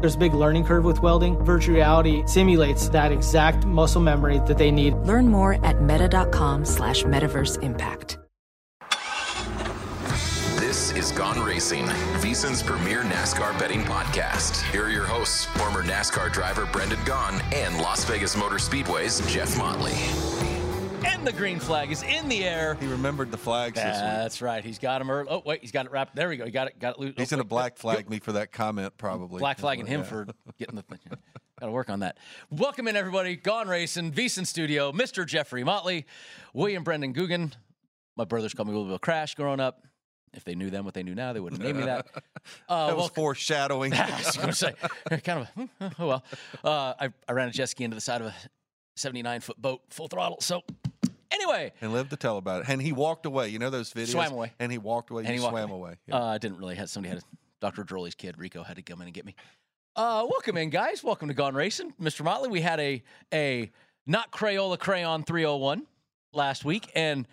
There's a big learning curve with welding. Virtual reality simulates that exact muscle memory that they need. Learn more at meta.com slash metaverse impact. This is Gone Racing, VSiN's premier NASCAR betting podcast. Here are your hosts, former NASCAR driver Brendan Gaughan and Las Vegas Motor Speedway's Jeff Motley. And the green flag is in the air. He remembered the flags week. That's right. He's got him early. Oh, wait, he's got it wrapped. There we go. He got it. Got it loose. He's oh, going to black flag me for that comment, probably. Black flagging him Yeah. for getting the thing. Got to work on that. Welcome in, everybody. Gone Racing, VSiN Studio, Mr. Jeffrey Motley, William Brendan Gaughan. My brothers called me Bill Crash growing up. If they knew then what they knew now, they wouldn't name me that. Uh, That was welcome- foreshadowing. I was going to say, kind of, a, hmm, oh well. Uh, I, I ran a jet ski into the side of a 79 foot boat, full throttle. So, anyway, and lived to tell about it. And he walked away. You know those videos? Swam away. And he walked away. and he swam away. Uh, I didn't really have somebody had a, Dr. Drolly's kid, Rico, had to come in and get me. Uh, welcome in, guys. Welcome to Gone Racing. Mr. Motley, we had a a not Crayola Crayon 301 last week, and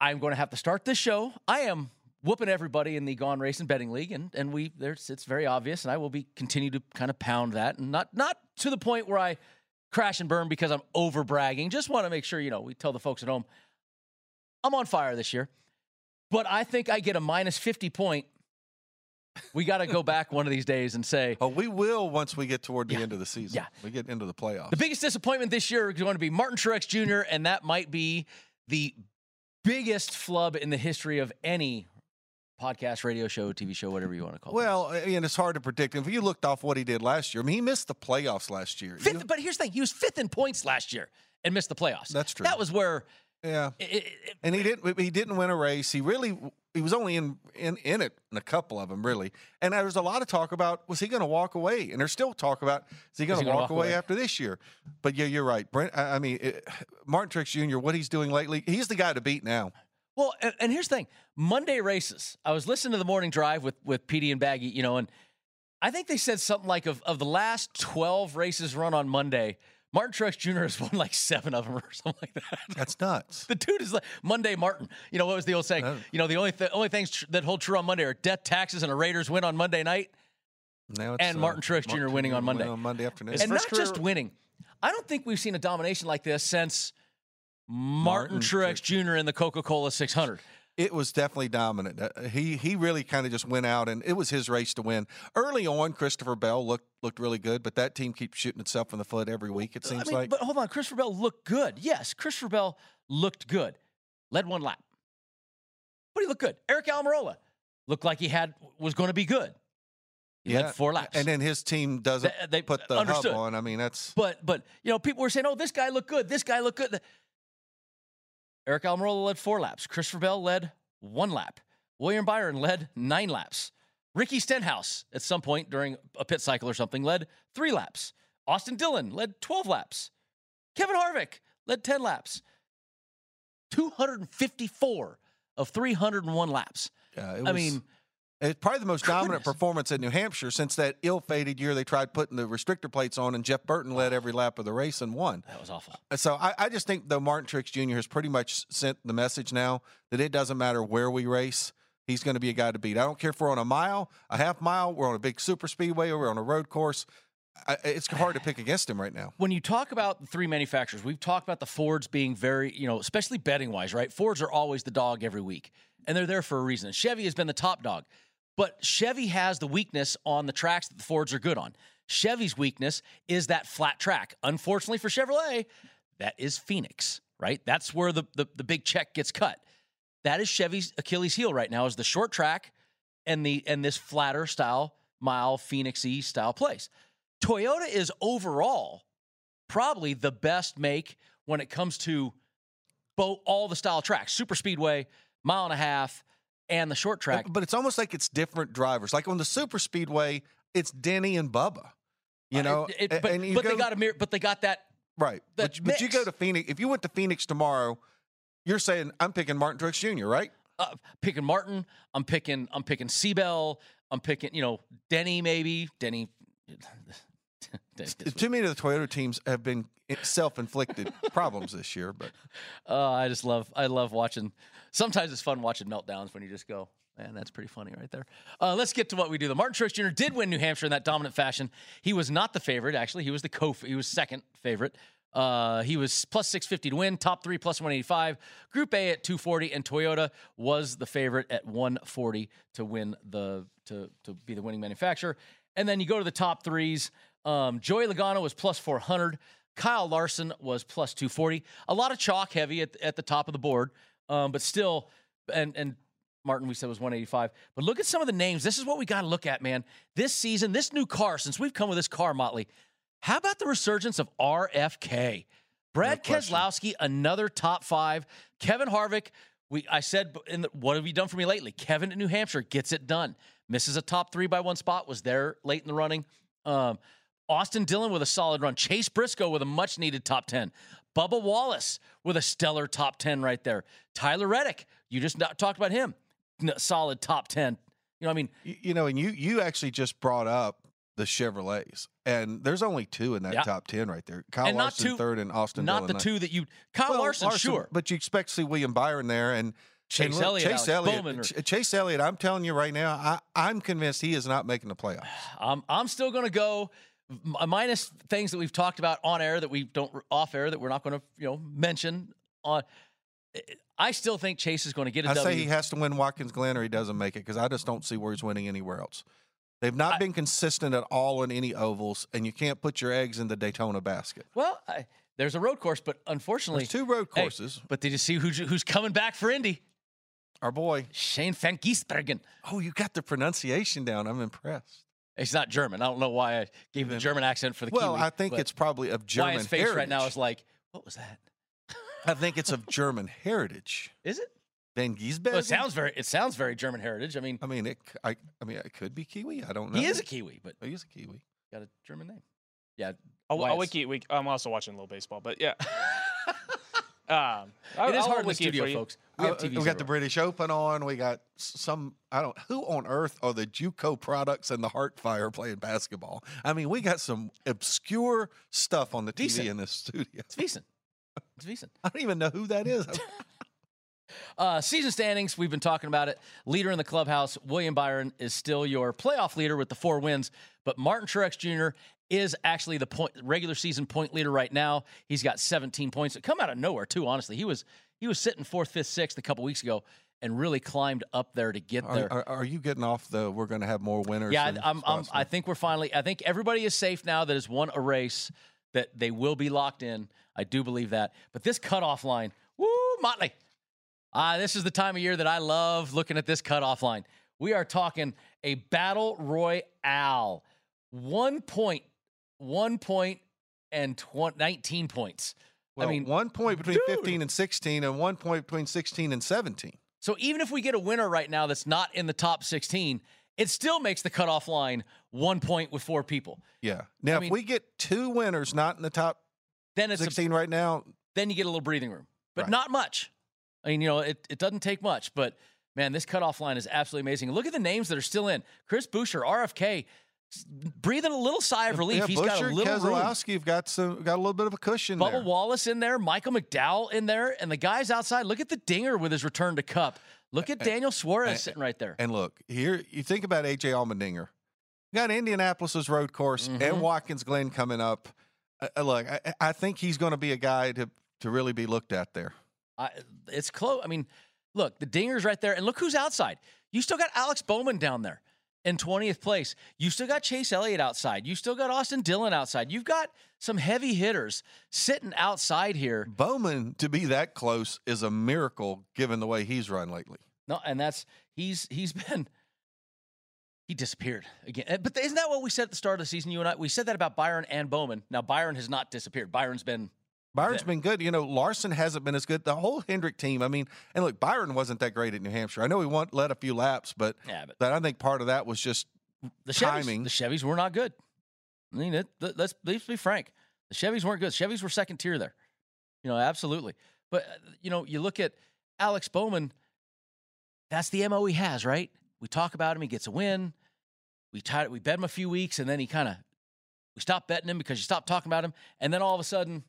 I'm going to have to start this show. I am whooping everybody in the Gone Racing betting league, and and we there's it's very obvious, and I will be continue to kind of pound that, and not not to the point where I crash and burn because I'm over bragging. Just want to make sure you know we tell the folks at home I'm on fire this year, but I think I get a minus 50 point. We got to go back one of these days and say Oh, we will once we get toward the Yeah. end of the season. Yeah. We get into the playoffs. the biggest disappointment this year is going to be Martin Truex Jr., and that might be the biggest flub in the history of any podcast, radio show, TV show, whatever you want to call it. well, and it's hard to predict. If you looked off what he did last year, I mean, he missed the playoffs last year. fifth, You- but here's the thing: he was fifth in points last year and missed the playoffs. That's true. That was where yeah. it, it, it- And he didn't. He didn't win a race. He really. He was only in in, in it in a couple of them, really. And there was a lot of talk about was he going to walk away? And there's still talk about is he going to walk, walk away, away? after this year? But yeah, you're right, Brent. I, I mean, Martin Truex Jr. What he's doing lately, he's the guy to beat now. Well, and, and here's the thing: Monday races. I was listening to the morning drive with with PD and Baggy, you know, and I think they said something like of of the last twelve races run on Monday, Martin Truex Jr. has won like seven of them or something like that. That's nuts. The dude is like Monday Martin. You know what was the old saying? You know the only th- only things tr- that hold true on Monday are death, taxes, and a Raiders win on Monday night, Now it's, and uh, Martin Truex Jr. Martin winning on win Monday. on Monday afternoon. and not first just winning. I don't think we've seen a domination like this since Martin, Martin Truex Jr. in the Coca Cola 600. It was definitely dominant. Uh, he he really kind of just went out, and it was his race to win. Early on, Christopher Bell looked looked really good, but that team keeps shooting itself in the foot every week. It seems I mean, like. but hold on, Christopher Bell looked good. Yes, Christopher Bell looked good. Led one lap, but he looked good. Aric Almirola looked like he had was going to be good. He led four laps, and then his team doesn't They- they put the understood. hub on. I mean, that's but but you know people were saying, "Oh, this guy looked good. This guy looked good." Aric Almirola led four laps. Christopher Bell led one lap. William Byron led nine laps. Ricky Stenhouse, at some point during a pit cycle or something, led three laps. Austin Dillon led 12 laps. Kevin Harvick led 10 laps. 254 of 301 laps. yeah, it I was- mean, It's probably the most dominant performance in New Hampshire since that ill-fated year they tried putting the restrictor plates on, and Jeff Burton led every lap of the race and won. that was awful. Uh, so I, I just think though Martin Truex Jr. has pretty much sent the message now that it doesn't matter where we race, he's going to be a guy to beat. I don't care if we're on a mile, a half mile, we're on a big super speedway, or we're on a road course. I, it's hard to pick against him right now. when you talk about the three manufacturers, we've talked about the Fords being very, you know, especially betting wise, right? Fords are always the dog every week. and they're there for a reason. Chevy has been the top dog, but Chevy has the weakness on the tracks that the Fords are good on. Chevy's weakness is that flat track. Unfortunately for Chevrolet, that is Phoenix, right? That's where the, the, the big check gets cut. That is Chevy's Achilles heel right now is the short track and the and this flatter style mile Phoenixy style place. Toyota is overall probably the best make when it comes to both all the style tracks, super speedway, mile and a half, and the short track. But it's almost like it's different drivers. Like on the super speedway, it's Denny and Bubba. You Uh, know, it- it- but, you but they got a mirror, but they got that. right. that But, but you go to Phoenix. If you went to Phoenix tomorrow, you're saying I'm picking Martin Truex Jr. Right? Uh, picking Martin, I'm picking, I'm picking Seabell, I'm picking, you know, Denny maybe Denny. Too many of the Toyota teams have been self-inflicted problems this year, but Oh, I just love I love watching. Sometimes it's fun watching meltdowns when you just go, man, that's pretty funny right there. Uh, let's get to what we do. The Martin Truex Jr. did win New Hampshire in that dominant fashion. He was not the favorite, actually. He was the co. He was second favorite. Uh, he was plus 650 to win, top three plus 185, Group A at 240, and Toyota was the favorite at 140 to win the to to be the winning manufacturer. And then you go to the top threes. Um, Joey Logano was plus 400. Kyle Larson was plus 240. A lot of chalk heavy at, at the top of the board, um, but still, and and Martin we said was 185. But look at some of the names. This is what we got to look at, man. This season, this new car, since we've come with this car, Motley. How about the resurgence of RFK? Brad question. Keselowski, another top five. Kevin Harvick. We I said, in the, what have you done for me lately? Kevin at New Hampshire gets it done. Misses a top three by one spot. Was there late in the running. Um, Austin Dillon with a solid run. Chase Briscoe with a much needed top 10. Bubba Wallace with a stellar top 10 right there. Tyler Reddick, you just not, talked about him. Solid top 10. You know, I mean, you, you know, and you you actually just brought up the Chevrolets, and there's only two in that Yeah. top ten right there. Kyle And Larson two- third, and Austin. not Dillon the ninth. two that you. Kyle Well, Larson, sure. but you expect to see William Byron there and Chase and look, Elliott, Chase Elliott, or- Ch- Chase Elliott. I'm telling you right now, I, I'm convinced he is not making the playoffs. I'm, I'm still going to go Uh, minus things that we've talked about on air that we don't off air that we're not going to you know mention uh, on. I still think Chase is going to get a I W. say he has to win Watkins Glen or he doesn't make it because I just don't see where he's winning anywhere else. They've not I- been consistent at all in any ovals, and you can't put your eggs in the Daytona basket. well, I, there's a road course, but unfortunately, There's two road Hey, courses. but did you see who's, who's coming back for Indy? Our boy. Shane Van Gisbergen. Oh, you got the pronunciation down. I'm impressed. It's not German. I don't know why I gave him the German accent for the Well, Kiwi. I think it's probably of German why his face heritage. right now is like, what was that? I think it's of German heritage. Is it? Van Giesbergen. Well, it sounds very. It sounds very German heritage. I mean, I mean, it. c- I, I mean, it could be Kiwi. I don't know. he is a Kiwi, but He is a Kiwi. got a German name. Yeah, I'll, why wiki. Wiki, I'm also watching a little baseball, but yeah. um, It is I'll hard in the studio, folks. We have Uh, we got the. British Open on. We got some. I don't. Who on earth are the JUCO products and the Heartfire playing basketball? I mean, we got some obscure stuff on the TV Decent. in this studio. It's decent. It's decent. I don't even know who that is. Uh, season standings, we've been talking about it. Leader in the clubhouse, William Byron is still your playoff leader with the four wins, but Martin Truex Jr. is actually the point regular season point leader right now. He's got 17 points. It come out of nowhere too. Honestly, he was he was sitting fourth, fifth, sixth a couple weeks ago, and really climbed up there to get there. Are, are, are you getting off the? We're going to have more winners. Yeah, I- I'm, I'm, I think we're finally. I think everybody is safe now that has won a race. That they will be locked in. I do believe that. But this cutoff line, woo, Motley. Ah, this is the time of year that I love looking at this cutoff line. We are talking a battle royale, one point, one point, and tw- 19 points. Well, I mean, one point between dude. 15 and 16, and one point between 16 and 17. So even if we get a winner right now that's not in the top 16, it still makes the cutoff line one point with four people. Yeah. Now, mean- if we get two winners not in the top Then it's a 16 right now, then you get a little breathing room, but Right. not much. I mean, you know, it, it doesn't take much, but man, this cutoff line is absolutely amazing. Look at the names that are still in. Chris Buescher, RFK, breathing a little sigh of relief. yeah, He's Buescher, got a little room. Keselowski have got some got a little bit of a cushion Bubba there. Wallace in there, Michael McDowell in there, and the guys outside. Look at the dinger with his return to Cup. Look at Daniel Suarez sitting right there. And look, here you think about AJ Allmendinger. You got Indianapolis's road course Mhm. and Watkins Glen coming up. Uh, uh, look, I, I think he's going to be a guy to to really be looked at there. I, it's close. I mean, look, the dinger's right there, and look who's outside. You still got Alex Bowman down there in 20th place. You still got Chase Elliott outside. You still got Austin Dillon outside. You've got some heavy hitters sitting outside here. Bowman to be that close is a miracle given the way he's run lately. No, and that's he's he's been he disappeared again. Eh, But isn't that what we said at the start of the season? You and I we said that about Byron and Bowman. Now Byron has not disappeared. Byron's been Byron's Yeah. been good. You know, Larson hasn't been as good. The whole Hendrick team. I mean, and look, Byron wasn't that great at New Hampshire. I know he won, led a few laps, but yeah, but that I think part of that was just the Chevys, timing. the Chevys were not good. I mean, it, let- let's let's be frank. The Chevys weren't good. Chevys were second tier there. You know, absolutely. But uh, you know, you look at Alex Bowman. That's the mo he has, right? We talk about him. He gets a win. We tied, we bet him a few weeks, and then he kind of we stopped betting him because you stopped talking about him, and then all of a sudden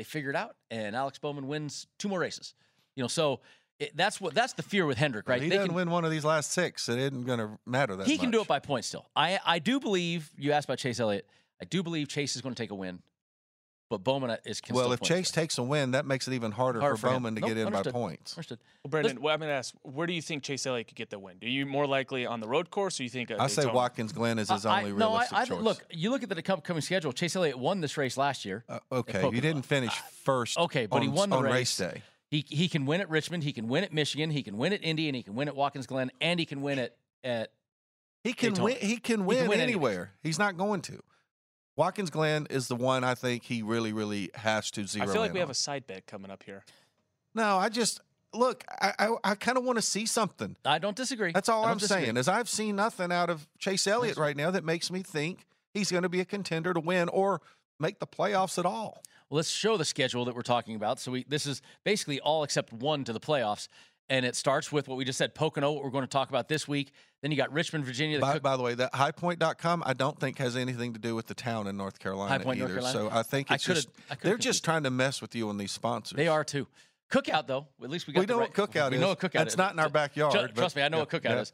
they figure it out, and Alex Bowman wins two more races. You know, so it, that's what that's the fear with Hendrick, right? He They doesn't can- win one of these last six. It isn't going to matter that he can do it by points still. I I do believe you asked about Chase Elliott. I do believe Chase is going to take a win, but Bowman uh, is can Well, still if Chase still. takes a win, that makes it even harder, Harder for for him. Bowman to Nope, get in understood. by points. Understood. Well, Brendan, well, I'm going to ask, where do you think Chase Elliott could get the win? Do you more likely on the road course, or you think? Uh, I say Daytona? Watkins Glen is his I- only I, no, I, realistic I, choice. look. You look at the upcoming schedule. Chase Elliott won this race last year. Uh, okay, he didn't finish ah, first. Okay, but he won the on race. day. He he can win at Richmond. He can win at Michigan. He can win at Indy, and he can win at Watkins Glen, and he can win at at. He can Daytona. win. He can win, win anyways. anywhere. He's not going to. Watkins Glen is the one I think he really, really has to zero. I feel like we have a side bet coming up here. No, I just look. I I, I kind of want to see something. I don't disagree. That's all I'm disagree. saying. Is I've seen nothing out of Chase Elliott right now that makes me think he's going to be a contender to win or make the playoffs at all. Well, let's show the schedule that we're talking about. So we this is basically all except one to the playoffs, and it starts with what we just said, Pocono. What we're going to talk about this week. Then you got Richmond, Virginia. The By, Cook- by the way, that highpoint.com I don't think has anything to do with the town in North Carolina High Point, North either. Carolina? So I think it's coulda- just I they're confused. just trying to mess with you on these sponsors. they are too. Cookout though. At least we got. We know right- what Cookout we is. know what cookout That's is. not in our backyard, tr- but- trust me, I know yeah, what cookout yeah. is.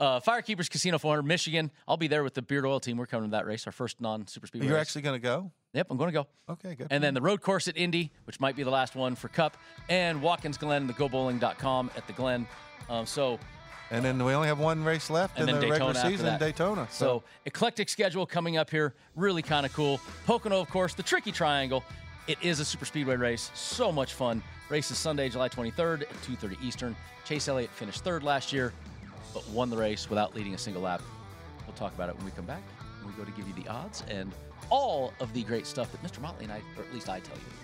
Uh, Firekeepers Casino 400, Michigan. I'll be there with the Beard Oil team. We're coming to that race, our first non-super speed. You're race. actually going to go? Yep, I'm going to go. Okay, good. And then the road course at Indy, which might be the last one for Cup, and Watkins Glen, the GoBowling.com at the Glen. Um, so And then we only have one race left and in the Daytona regular season. Daytona. So eclectic schedule coming up here, really kind of cool. Pocono, of course, the tricky triangle. It is a super speedway race, so much fun. Race is Sunday, July 23rd at 2:30 Eastern. Chase Elliott finished third last year, but won the race without leading a single lap. We'll talk about it when we come back. We go to give you the odds and all of the great stuff that Mr. Motley and I, or at least I tell you.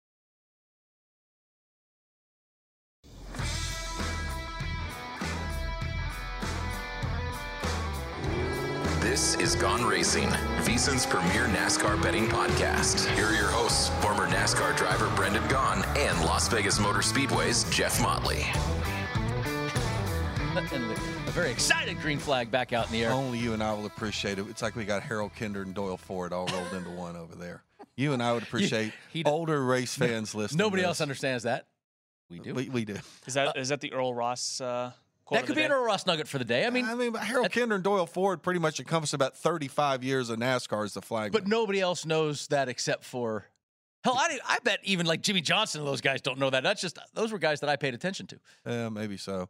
This is Gone Racing, VSiN's premier NASCAR betting podcast. Here are your hosts, former NASCAR driver Brendan Gaughan and Las Vegas Motor Speedway's Jeff Motley. and a very excited green flag back out in the air. Only you and I will appreciate it. It's like we got Harold Kinder and Doyle Ford all rolled into one over there. You and I would appreciate he d- older race fans listening. Nobody to else understands that. We do. We, we do. Is that is that the Earl Ross uh, quote that of could the be day? an Earl Ross nugget for the day. I mean, I mean, Harold Kinder and Doyle Ford pretty much encompass about 35 years of NASCAR as the flag. but nobody else knows that except for hell. I I bet even like Jimmie Johnson and those guys don't know that. That's just those were guys that I paid attention to. Yeah, maybe so.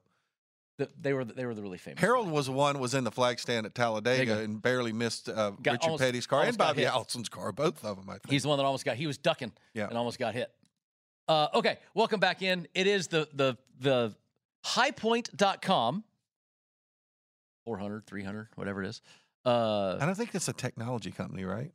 The- They were they were the really famous. Harold was the one was in the flag stand at Talladega and barely missed uh, Got- Richard almost- Petty's car and Bobby. Allison's car, both of them. I think. He's the one that almost got. He was ducking Yeah. and almost got hit. Uh, okay, welcome back in. It is the the the highpoint.com 400, 300, whatever it is. Uh, and I don't think it's a technology company, right?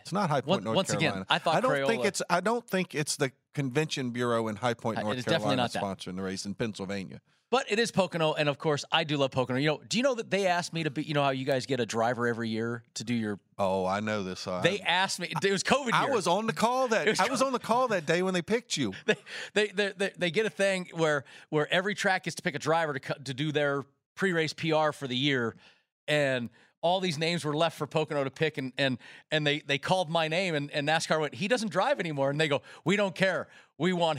It's not High Point, Once- North once again, I thought I don't think it's. I don't think it's the convention bureau in High Point, North it is definitely Carolina, sponsoring the race in Pennsylvania. But it is Pocono, and of course, I do love Pocono. You know, do you know that they asked me to be? You know how you guys get a driver every year to do your? Oh, I know this. Uh, They asked me. It was COVID. I was on the call that was I was on the call that day when they picked you. They, they, they, they, they get a thing where where every track gets to pick a driver to to do their pre-race PR for the year, and all these names were left for Pocono to pick, and and and they they called my name, and, and NASCAR went, he doesn't drive anymore, and they go, we don't care, we want.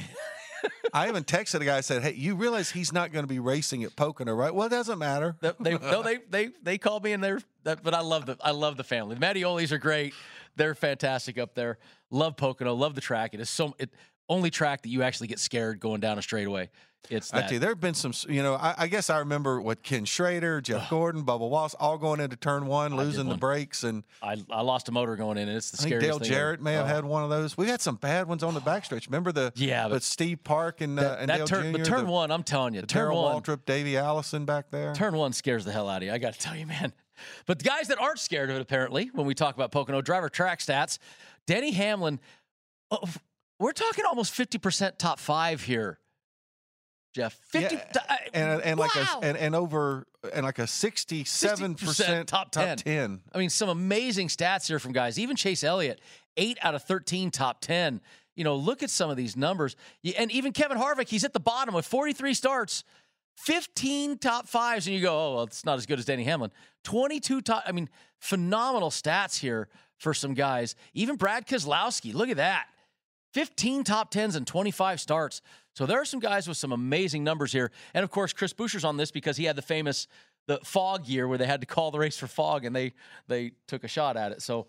Him." I even texted a guy and said, "Hey, you realize he's not going to be racing at Pocono, right? Well, it doesn't matter. They no, they they they called me and they're but I love the I love the family. The Mattiolis are great. They're fantastic up there. Love Pocono. Love the track. It is so it only track that you actually get scared going down a straightaway. It's I tell you, there have been some. You know, I, I guess I remember what Ken Schrader, Jeff Gordon, Bubba Wallace, all going into turn one, losing the brakes, and I, I lost a motor going in, and it's the I scariest Dale thing Jarrett ever. may have Oh. had one of those. We've had some bad ones on the backstretch. Remember the Yeah, but- Steve Park and uh, that, and that Dale turn, Jr. but turn the, one, I'm telling you, the turn one, Waltrip, Davey Allison back there. turn one scares the hell out of you. I got to tell you, man. But the guys that aren't scared of it, apparently, when we talk about Pocono driver track stats, Denny Hamlin, oh, we're talking almost 50% top five here. Jeff, 50 Yeah, uh, and and like a and, and over and like a sixty-seven 60% top 10. Top ten. I mean, some amazing stats here from guys. Even Chase Elliott, eight out of 13 top 10. You know, look at some of these numbers. And even Kevin Harvick, he's at the bottom with 43 starts, 15 top fives. And you go, oh, well, it's not as good as Danny Hamlin. 22 top, I mean, phenomenal stats here for some guys. Even Brad Keselowski, look at that. 15 top 10s and 25 starts. So there are some guys with some amazing numbers here. And of course, Chris Buescher's on this because he had the famous the fog year where they had to call the race for fog and they they took a shot at it. So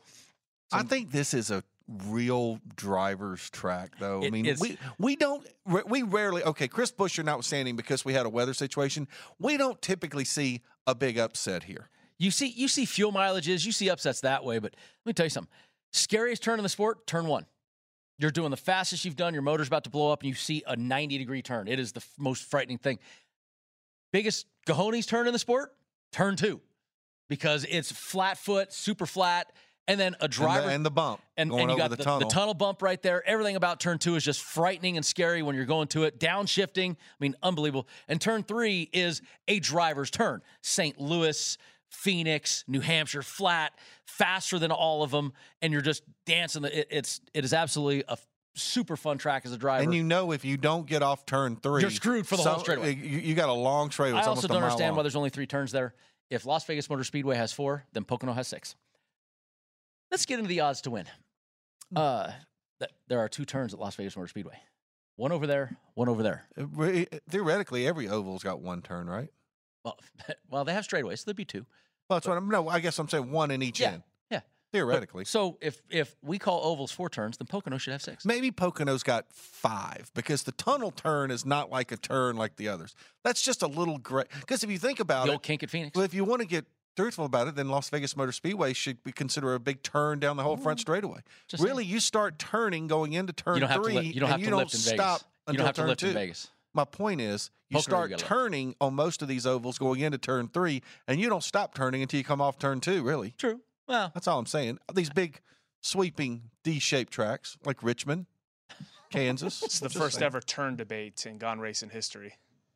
I think this is a real driver's track, though. I mean, we we don't we rarely okay. Chris Buescher notwithstanding, because we had a weather situation, we don't typically see a big upset here. you see you see fuel mileages, you see upsets that way, but let me tell you something. Scariest turn in the sport, turn 1. You're doing the fastest you've done, your motor's about to blow up and you see a 90 degree turn. It is the f- most frightening thing. Biggest cojones turn in the sport, turn 2. Because it's flat foot, super flat, and then a And driver the, and the bump and, going and you over got the, tunnel. the tunnel bump right there. Everything about turn two is just frightening and scary when you're going to it. Downshifting, I mean, unbelievable. And turn three is a driver's turn. St. Louis, Phoenix, New Hampshire, flat, faster than all of them, and you're just dancing. It, it's it is absolutely a super fun track as a driver. And you know, if you don't get off turn 3 You're screwed for the whole some- straightaway. You, you got a long straightaway. I also don't understand long. why there's only three turns there. If Las Vegas Motor Speedway has four, then Pocono has six. Let's get into the odds to win. Uh, th- there are two turns at Las Vegas Motor Speedway. One over there, one over there. Uh, Theoretically, every oval's got one turn, right? Well, well, they have straightaways, so there'd be two. Well, that's what I'm. No, I guess I'm saying one in each Yeah, end. yeah. Theoretically, So if if we call ovals four turns, then Pocono should have six. maybe Pocono's got five because the tunnel turn is not like a turn like the others. That's just a little great. Because if you think about The it, old kink at Phoenix. well, if you want to get truthful about it, then Las Vegas Motor Speedway should be considered a big turn down the whole front straightaway. Just really, you start turning going into turn you don't have three, to. Li- you don't and have you to don't lift in stop Vegas. You don't have to lift two. in Vegas. My point is, you Pocono, you start gotta turning on most of these ovals going into turn three, and you don't stop turning until you come off turn two. Really, True. Well, that's all I'm saying. These big sweeping D-shaped tracks like Richmond, Kansas. It's the first saying. ever turn debate in Gone Racing history.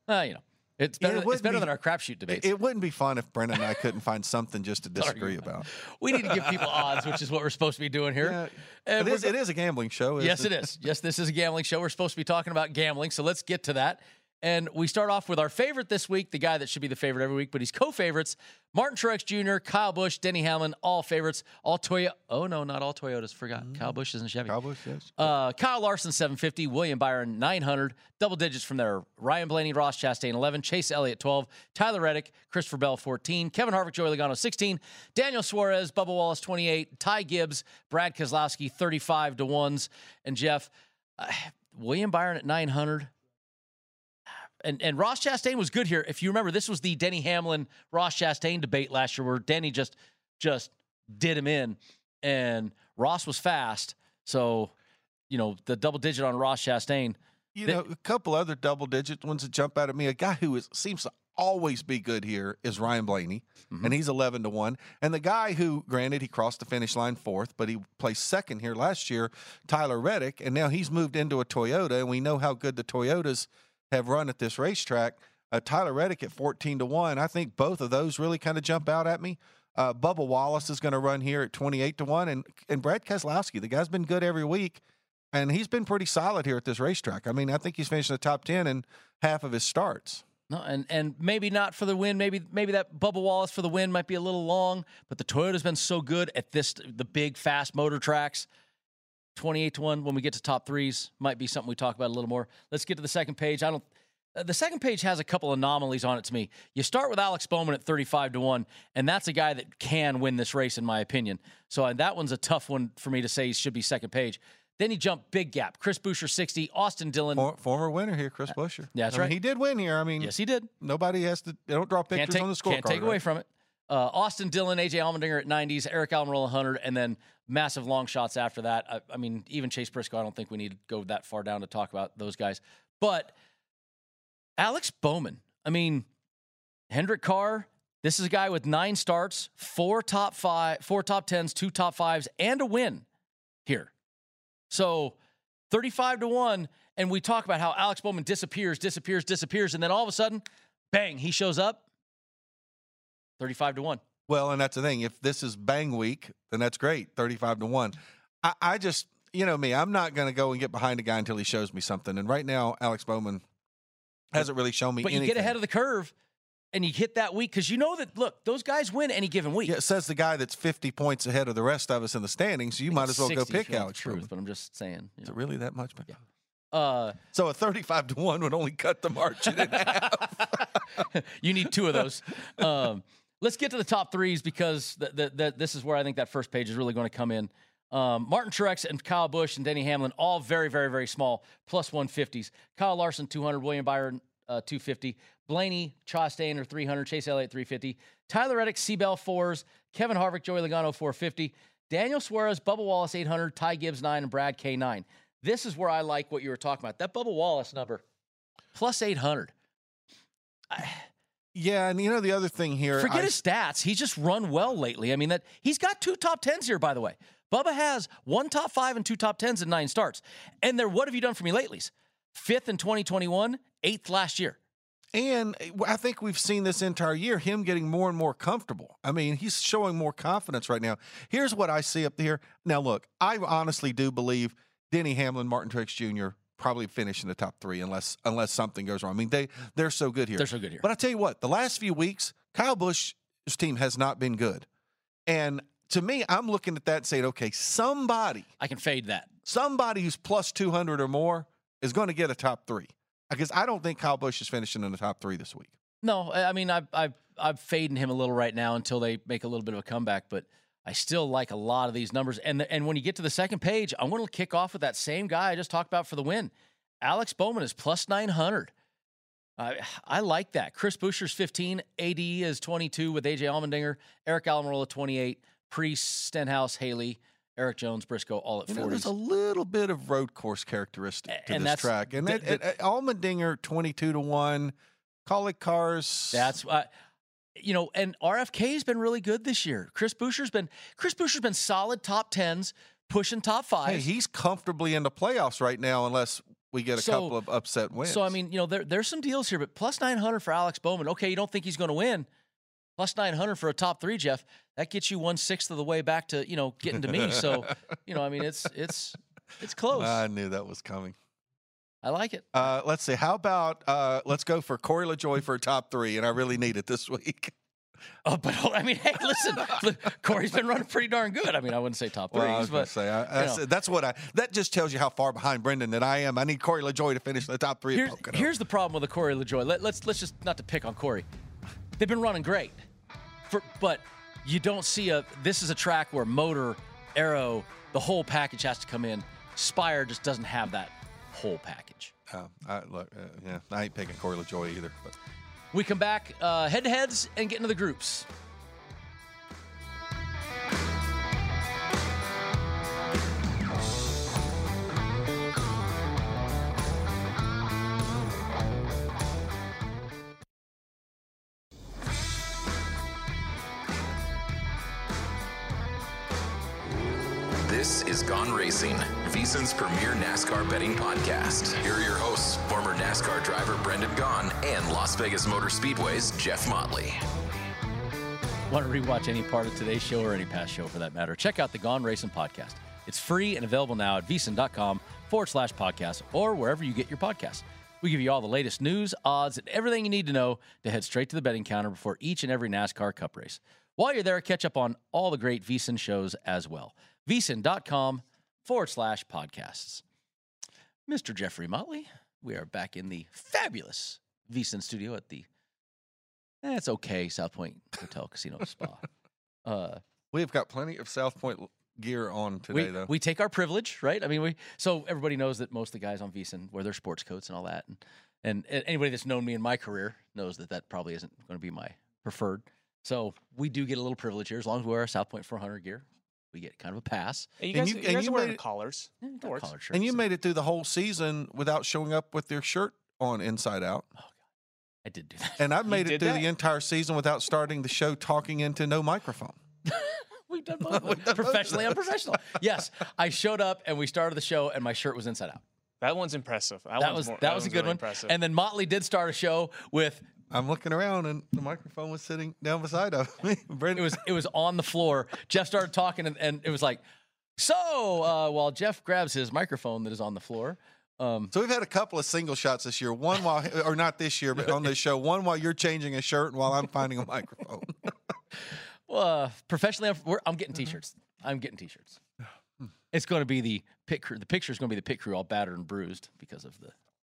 uh, you know, it's better. it it's better be- than our crapshoot It, debates. it wouldn't be fun if Brendan and I couldn't find something just to disagree about. we need to give people odds, which is what we're supposed to be doing here. Yeah, it is. It is a gambling show. isn't Yes, it is. Yes, this is a gambling show. We're supposed to be talking about gambling, so let's get to that. And we start off with our favorite this week, the guy that should be the favorite every week, but he's co-favorites: Martin Truex Jr., Kyle Busch, Denny Hamlin, all favorites, all Toyota. Oh no, not all Toyotas. Forgot Kyle Busch isn't Chevy. Cowboys. Yes. Uh, Kyle Larson, 750. William Byron, 900. Double digits from there. Ryan Blaney, Ross Chastain, 11. Chase Elliott, 12. Tyler Reddick, Christopher Bell, 14. Kevin Harvick, Joey Logano, 16. Daniel Suarez, Bubba Wallace, 28. Ty Gibbs, Brad Keselowski, 35 to 1s. And Jeff, uh, William Byron at 900. And, and Ross Chastain was good here. If you remember, this was the Denny Hamlin Ross Chastain debate last year where Denny just just did him in and Ross was fast. So, you know, the double digit on Ross Chastain. You know, a couple other double digit ones that jump out at me. A guy who is, seems to always be good here is Ryan Blaney, Mm-hmm. and he's 11 to 1. And the guy who, granted, he crossed the finish line fourth, but he placed second here last year, Tyler Reddick, and now he's moved into a Toyota, and we know how good the Toyotas have run at this racetrack. Uh, Tyler Reddick at 14 to 1. I think both of those really kind of jump out at me. Uh, Bubba Wallace is going to run here at 28 to 1. And, and Brad Keselowski, the guy's been good every week. And he's been pretty solid here at this racetrack. I mean, I think he's finished in the top 10 in half of his starts. No, and and maybe not for the win. Maybe maybe that Bubba Wallace for the win might be a little long, but the Toyota's been so good at this the big fast motor tracks. 28 to 1 when we get to top threes might be something we talk about a little more. Let's get to the second page. I don't uh, the second page has a couple anomalies on it to me. You start with Alex Bowman at 35 to 1, and that's a guy that can win this race, in my opinion. So uh, that one's a tough one for me to say he should be second page. Then he jumped big gap. Chris Buescher 60, Austin Dillon. For, former winner here, Chris Buescher. Yeah, that's I mean, right. he did win here. I mean, Yes, he did. nobody has to, they don't draw pictures take, on the scorecard. can't take away right? from it. Uh, Austin Dillon, AJ Allmendinger at 90s, Aric Almirola 100, and then massive long shots after that. I, I mean, even Chase Briscoe, I don't think we need to go that far down to talk about those guys. But Alex Bowman, I mean, Hendrick Carr, this is a guy with nine starts, four top five, four top tens, two top fives, and a win here. So 35 to 1. And we talk about how Alex Bowman disappears, disappears, disappears, and then all of a sudden, bang, he shows up. 35 to 1. Well, and that's the thing. If this is bang week, then that's great. 35 to 1. I, I just, you know me, I'm not going to go and get behind a guy until he shows me something. And right now, Alex Bowman hasn't really shown me But you get ahead of the curve and you hit that week because you know that, look, those guys win any given week. Yeah, it says the guy that's 50 points ahead of the rest of us in the standings. So you might as well go pick Alex the truth, Bowman. but I'm just saying. you Is it really that much? Yeah. Uh, So a 35 to 1 would only cut the margin in half. you need two of those. Um, let's get to the top threes because th- th- th- this is where I think that first page is really going to come in. Um, Martin Truex and Kyle Busch and Denny Hamlin, all very, very, very small, plus 150s. Kyle Larson, 200. William Byron, uh, 250. Blaney, Chastain, or 300. Chase Elliott, 350. Tyler Reddick, Seabell, fours. Kevin Harvick, Joey Logano, 450. Daniel Suarez, Bubba Wallace, 800. Ty Gibbs, 9. And Brad K, 9. This is where I like what you were talking about. That Bubba Wallace number, plus 800. Yeah, and you know the other thing here. Forget I- his stats. He's just run well lately. I mean, that he's got two top tens here, by the way. Bubba has one top five and two top tens in nine starts. And they're what have you done for me lately's? Fifth in 2021, eighth last year. And eh, I think we've seen this entire year him getting more and more comfortable. I mean, he's showing more confidence right now. Here's what I see up here. Now, look, I honestly do believe Denny Hamlin, Martin Truex Jr. probably finish in the top three unless unless something goes wrong. I mean, they they're so good here. They're so good here. But I tell you what, the last few weeks, Kyle Busch's team has not been good. And to me, I'm looking at that and saying, okay, somebody, I can fade that. somebody who's plus 200 or more is going to get a top three. Because I don't think Kyle Busch is finishing in the top three this week. No, I I mean, I've, I've, I'm fading him a little right now until they make a little bit of a comeback, but I still like a lot of these numbers. And, the, and when you get to the second page, I want to kick off with that same guy I just talked about for the win. Alex Bowman is plus 900. I I like that. Chris Buescher's 15, AD is 22 with AJ Allmendinger, Aric Almirola 28, Preece, Stenhouse, Haley, Erik Jones, Briscoe, all at You 40s. know, there's a little bit of road course characteristic A- to this track, and it, it, Allmendinger twenty-two to one, Kaulig cars. That's uh, you know, and RFK's been really good this year. Chris Buescher's been Chris Buescher's been solid top tens, pushing top hey, fives. he's comfortably in the playoffs right now, unless we get a So- couple of upset wins. So I mean, you know, there, there's some deals here, but plus nine hundred for Alex Bowman. Okay, you don't think he's going to win? Plus nine hundred for a top three, Jeff. That gets you one sixth of the way back to you know getting to me. So you know, I mean, it's it's it's close. I knew that was coming. I like it. Uh, let's see. How about uh, let's go for Corey LaJoie for a top three, and I really need it this week. Oh, but I mean, hey, listen, look, Corey's been running pretty darn good. I mean, I wouldn't say top Well, I but say I, that's, know. that's what I. That just tells you how far behind Brendan that I am. I need Corey LaJoie to finish the top three. Here's, here's the problem with the Corey LaJoie. Let, let's let's just not to pick on Corey. They've been running great, for, but you don't see a. This is a track where motor, aero, the whole package has to come in. Spire just doesn't have that whole package. Oh, I, look, uh, yeah, I ain't picking Corey LaJoie either. But We come back uh, head to heads and get into the groups. VSiN's premier NASCAR betting podcast. Here are your hosts, former NASCAR driver Brendan Gaughan and Las Vegas Motor Speedway's Jeff Motley. Want to rewatch any part of today's show or any past show for that matter? Check out the Gone Racing podcast. It's free and available now at vsin.com forward slash podcast or wherever you get your podcasts. We give you all the latest news, odds, and everything you need to know to head straight to the betting counter before each and every NASCAR Cup race. While you're there, catch up on all the great VSIN shows as well. vsin.com forward slash podcasts. Mr. Jeffrey Motley, we are back in the fabulous VSIN studio at the Eh, it's okay. South Point Hotel Casino Spa. Uh, we've got plenty of South Point gear on today, we, though. we take our privilege, right? I mean, we so everybody knows that most of the guys on VSiN wear their sports coats and all that, and and anybody that's known me in my career knows that that probably isn't going to be my preferred. So we do get a little privilege here as long as we wear our South Point 400 gear. We get kind of a pass. Hey, you And guys, you- you, and guys you are wearing made it- collars. Yeah, That got shirts and you made it through the whole season without showing up with your shirt on inside out. Oh, God. I did do that. And I've made it through that? the entire season without starting the show talking into no microphone. We've done both. of them. Professionally unprofessional. Yes, I showed up and we started the show and my shirt was inside out. That one's impressive. That, That one's was more, that was a good really one. Impressive. And then Motley did start a show with I'm looking around and the microphone was sitting down beside of me. it Brendan, was it was on the floor. Jeff started talking, and, and it was like, so uh, while Jeff grabs his microphone that is on the floor, um, so we've had a couple of single shots this year. One while, or not this year, but on this show. One while you're changing a shirt and while I'm finding a microphone. uh, professionally, I'm, we're, I'm getting t-shirts. I'm getting t-shirts. It's going to be the pit crew. The picture is going to be the pit crew all battered and bruised because of the.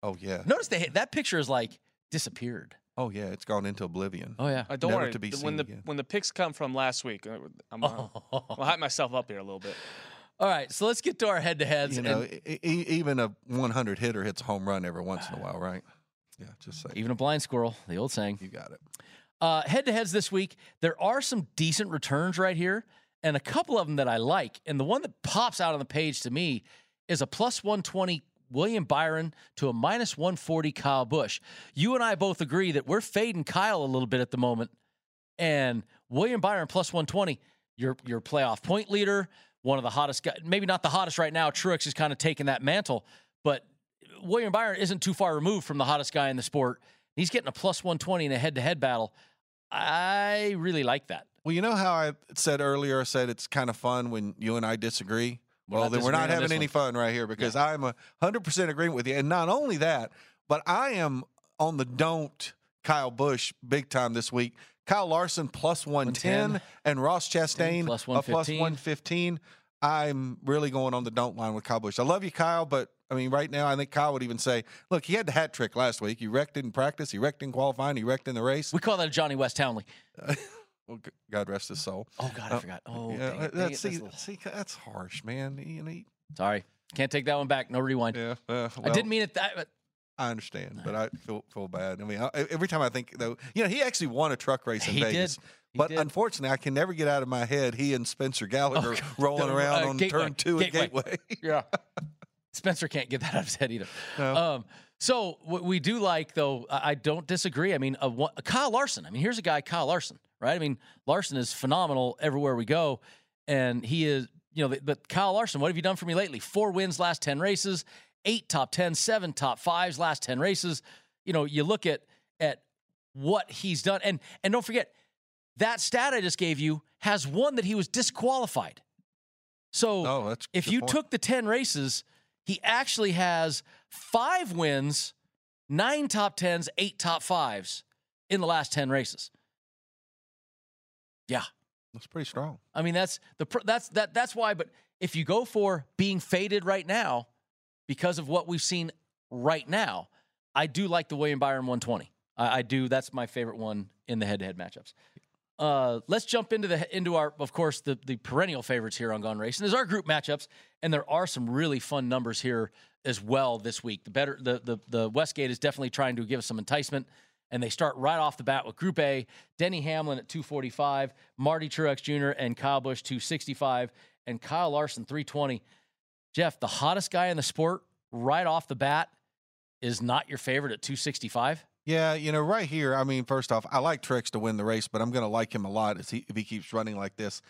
Oh yeah. Notice they that picture is like disappeared. Oh yeah. It's gone into oblivion. Oh yeah. Uh, don't never worry. to be the- seen when the again. when the picks come from last week, uh, I'm uh, I'll hype myself up here a little bit. All right, so let's get to our head-to-heads. You know, e- even a 100 hitter hits a home run every once in a while, right? Yeah. Just say even a blind squirrel, the old saying. you got it. Uh, head to heads this week, there are some decent returns right here, and a couple of them that I like. And the one that pops out on the page to me is a plus 120 William Byron to a minus 140 Kyle Busch. You and I both agree that we're fading Kyle a little bit at the moment, and William Byron plus 120, your your playoff point leader, one of the hottest guys. Maybe not the hottest right now. Truex is kind of taking that mantle, but William Byron isn't too far removed from the hottest guy in the sport. He's getting a plus 120 in a head to head battle. I really like that. Well, you know how I said earlier, I said it's kind of fun when you and I disagree? Well, then we're not having any one. fun right here because I'm a 100% agreeing with you. And not only that, but I am on the don't Kyle Busch big time this week. Kyle Larson plus 110, 110. and Ross Chastain Plus a plus 115. 115. I'm really going on the don't line with Kyle Busch. I love you, Kyle, but I mean, right now, I think Kyle would even say, look, he had the hat trick last week. He wrecked in practice, he wrecked in qualifying, he wrecked in the race. We call that a Johnny Wes Townley. Well, God rest his soul. Oh God, I Uh, forgot. Oh, yeah, dang it, that- dang it, see, that's see, that's harsh, man. Know, he- sorry, can't take that one back. No rewind. yeah, uh, I didn't mean it that. But I understand, but I feel feel bad. I mean, I, every time I think though, you know, he actually won a truck race in He did. Vegas. He but did. unfortunately, I can never get out of my head he and Spencer Gallagher God. rolling The, around uh, on Gateway. turn two at Gateway. Gateway. Yeah. Spencer can't get that out of his head either. No. Um, so what we do like, though, I don't disagree. I mean, uh, what, Kyle Larson. I mean, here's a guy, Kyle Larson, right? I mean, Larson is phenomenal everywhere we go, and he is, you know. But Kyle Larson, what have you done for me lately? Four wins last ten races, eight top ten, seven top fives last ten races. You know, you look at at what he's done, and and don't forget that stat I just gave you has one that he was disqualified. So Oh, that's if you point. took the 10 races, he actually has five wins, nine top tens, eight top fives in the last 10 races. Yeah. That's pretty strong. I mean, that's the that's that that's why. But if you go for being faded right now, because of what we've seen right now, I do like the William Byron 120. I, I do. That's my favorite one in the head-to-head matchups. Uh, let's jump into the into our, of course, the the perennial favorites here on Gone Racing. There's our group matchups, and there are some really fun numbers here as well this week. The better the the the Westgate is definitely trying to give us some enticement, and they start right off the bat with Group A: Denny Hamlin at 245, Marty Truex Jr. and Kyle Busch 265, and Kyle Larson 320. Jeff, the hottest guy in the sport, right off the bat, is not your favorite at 265. Yeah, you know, right here. I mean, first off, I like Truex to win the race, but I'm going to like him a lot as he, if he keeps running like this.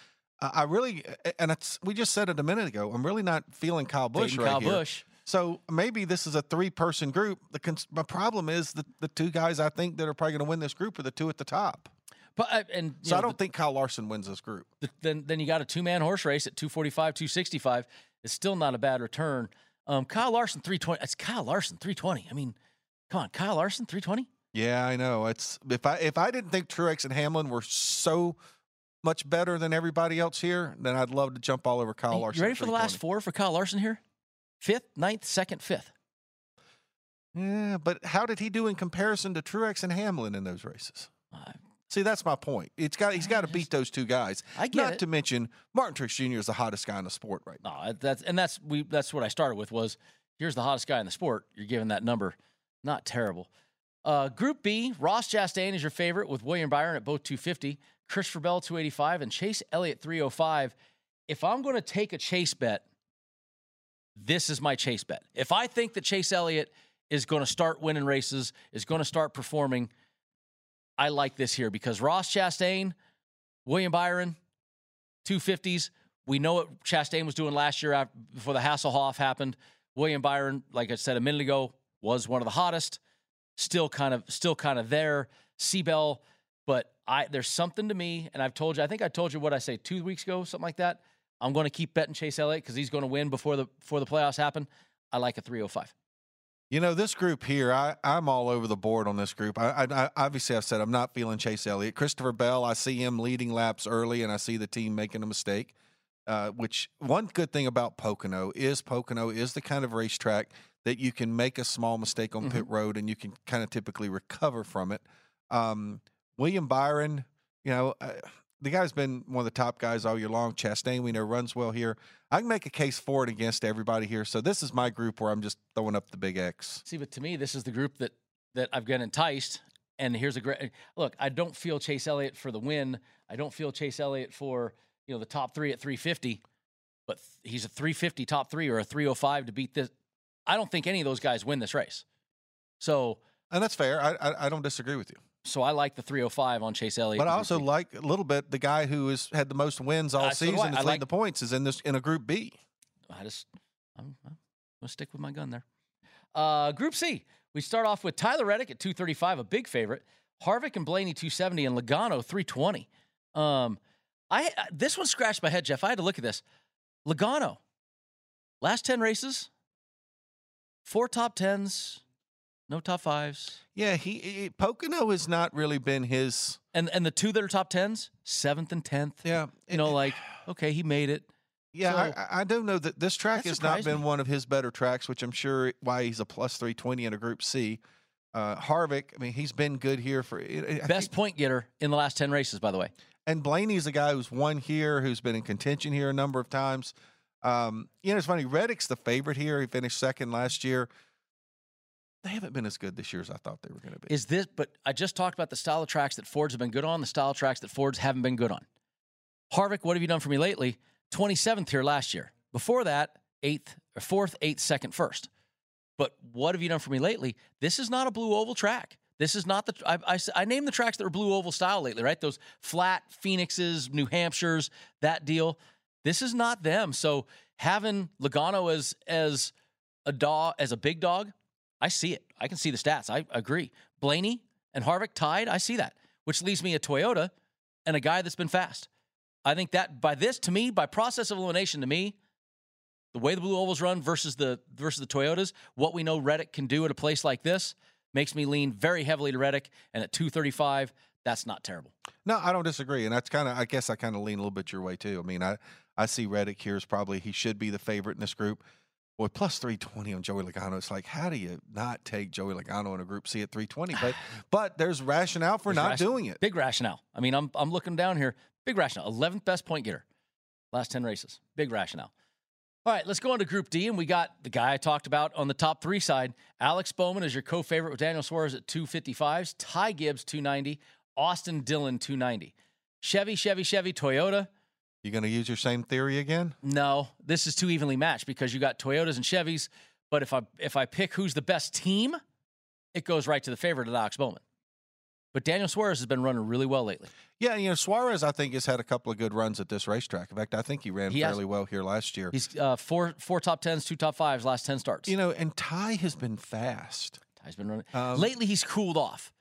I really, and it's we just said it a minute ago. I'm really not feeling Kyle Busch Fading right Kyle here. Busch. So maybe this is a three person group. The cons- my problem is the the two guys I think that are probably going to win this group are the two at the top. But uh, and So I don't think Kyle Larson wins this group. the, then then you got a two man horse race at 245, 265. It's still not a bad return. Um, Kyle Larson 320. It's Kyle Larson 320. I mean, come on, Kyle Larson 320. Yeah, I know. It's if I if I didn't think Truex and Hamlin were so much better than everybody else here, then I'd love to jump all over Kyle Larson. you ready for the last four for Kyle Larson here? Fifth, ninth, second, fifth. Yeah, but how did he do in comparison to Truex and Hamlin in those races? Uh, See, that's my point. It's got he's got to beat those two guys. I get Not it. to mention Martin Truex Jr. is the hottest guy in the sport right now. No, that's and that's we that's what I started with was here's the hottest guy in the sport. You're giving that number, not terrible. Uh, Group B, Ross Chastain is your favorite with William Byron at both 250, Christopher Bell 285, and Chase Elliott 305. If I'm going to take a chase bet, this is my chase bet. If I think that Chase Elliott is going to start winning races, is going to start performing, I like this here because Ross Chastain, William Byron, 250s. We know what Chastain was doing last year after, before the Hasselhoff happened. William Byron, like I said a minute ago, was one of the hottest. Still kind of, still kind of there. Seabell, but I there's something to me, and I've told you. I think I told you what I say two weeks ago, something like that. I'm going to keep betting Chase Elliott because he's going to win before the before the playoffs happen. I like a 305. You know, this group here, I, I'm all over the board on this group. I, I, I obviously I've said I'm not feeling Chase Elliott. Christopher Bell, I see him leading laps early, and I see the team making a mistake. Uh, which one good thing about Pocono is Pocono is the kind of racetrack that you can make a small mistake on pit road and you can kind of typically recover from it. Um, William Byron, you know, uh, the guy's been one of the top guys all year long. Chastain, we know, runs well here. I can make a case for and against everybody here. So this is my group where I'm just throwing up the big X. See, but to me, this is the group that that I've got enticed. And here's a great look. I don't feel Chase Elliott for the win. I don't feel Chase Elliott for you know the top three at 350, but he's a 350 top three or a 305 to beat this. I don't think any of those guys win this race. So, And that's fair. I, I, I don't disagree with you. So I like the 305 on Chase Elliott. But I also B. like a little bit the guy who has had the most wins all Uh, so season and I is like- leading the points is in this in a group B. I just I'm, I'm gonna stick with my gun there. Uh, group C, we start off with Tyler Reddick at 235, a big favorite. Harvick and Blaney 270, and Logano 320. Um, I I- this one scratched my head, Jeff. I had to look at this. Logano, last 10 races, four top tens, no top fives, Yeah, he, he Pocono has not really been his. and and the two that are top tens, seventh and tenth. Yeah, You know, like okay, he made it. yeah. so- I I, don't know that this track That has not been me. one of his better tracks, which I'm sure why he's a plus three twenty in a Group C. Uh, Harvick, I mean, he's been good here for I- Best think- point getter in the last 10 races, by the way. and Blaney's a guy who's won here, who's been in contention here a number of times. Um, you know, it's funny. Reddick's the favorite here. He finished second last year. They haven't been as good this year as I thought they were going to be. Is this? But I just talked about the style of tracks that Fords have been good on, the style of tracks that Fords haven't been good on. Harvick, what have you done for me lately? 27th here last year. Before that, eighth or fourth, eighth, second, first. But what have you done for me lately? This is not a blue oval track. This is not the. I, I, I named the tracks that were blue oval style lately, right? Those flat Phoenixes, New Hampshires, that deal. This is not them. So having Logano as as a dog, as a big dog, I see it. I can see the stats. I agree. Blaney and Harvick tied. I see that, which leaves me a Toyota and a guy that's been fast. I think that by this, to me, by process of elimination, to me, the way the Blue Ovals run versus the versus the Toyotas, what we know Reddick can do at a place like this makes me lean very heavily to Reddick. And at 235, that's not terrible. No, I don't disagree, and that's kind of I guess I kind of lean a little bit your way too. I mean, I I see Reddick here as probably he should be the favorite in this group. Boy, plus 320 on Joey Logano. It's like, how do you not take Joey Logano in a Group C at 320? But but there's rationale for There's not ration- doing it. Big rationale. I mean, I'm I'm looking down here. Big rationale. 11th best point getter. Last 10 races. Big rationale. All right, let's go on to Group D, and we got the guy I talked about on the top three side. Alex Bowman is your co-favorite with Daniel Suarez at 255s. Ty Gibbs 290. Austin Dillon 290. Chevy, Chevy, Chevy, Toyota. You going to use your same theory again? No, this is too evenly matched because you got Toyotas and Chevys. But if I if I pick who's the best team, it goes right to the favorite of Alex Bowman. But Daniel Suarez has been running really well lately. Yeah, you know Suarez, I think has had a couple of good runs at this racetrack. In fact, I think he ran He has. fairly well here last year. He's uh, four four top tens, two top fives, last ten starts. You know, and Ty has been fast. Ty's been running Um, lately. He's cooled off.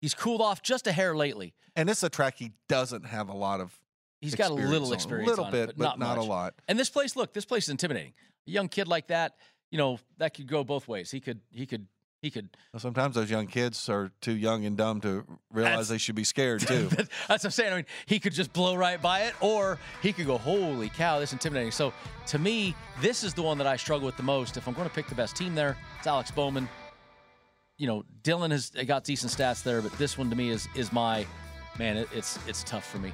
He's cooled off just a hair lately. And it's a track he doesn't have a lot of. He's got a little experience, a little on bit, it, but, not, a much. lot. And this place, look, this place is intimidating. A young kid like that, you know, that could go both ways. He could, he could, he could. Sometimes those young kids are too young and dumb to realize they should be scared too. That's what I'm saying. I mean, he could just blow right by it, or he could go, "Holy cow, this is intimidating." So, to me, this is the one that I struggle with the most. If I'm going to pick the best team there, it's Alex Bowman. You know, Dillon has got decent stats there, but this one to me is is my man. It, it's it's tough for me.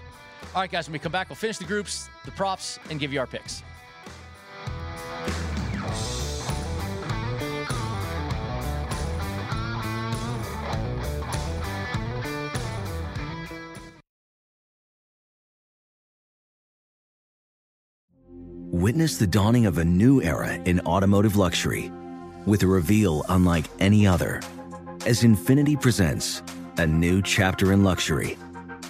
All right, guys, when we come back, we'll finish the groups, the props, and give you our picks. Witness the dawning of a new era in automotive luxury with a reveal unlike any other as Infiniti presents a new chapter in luxury,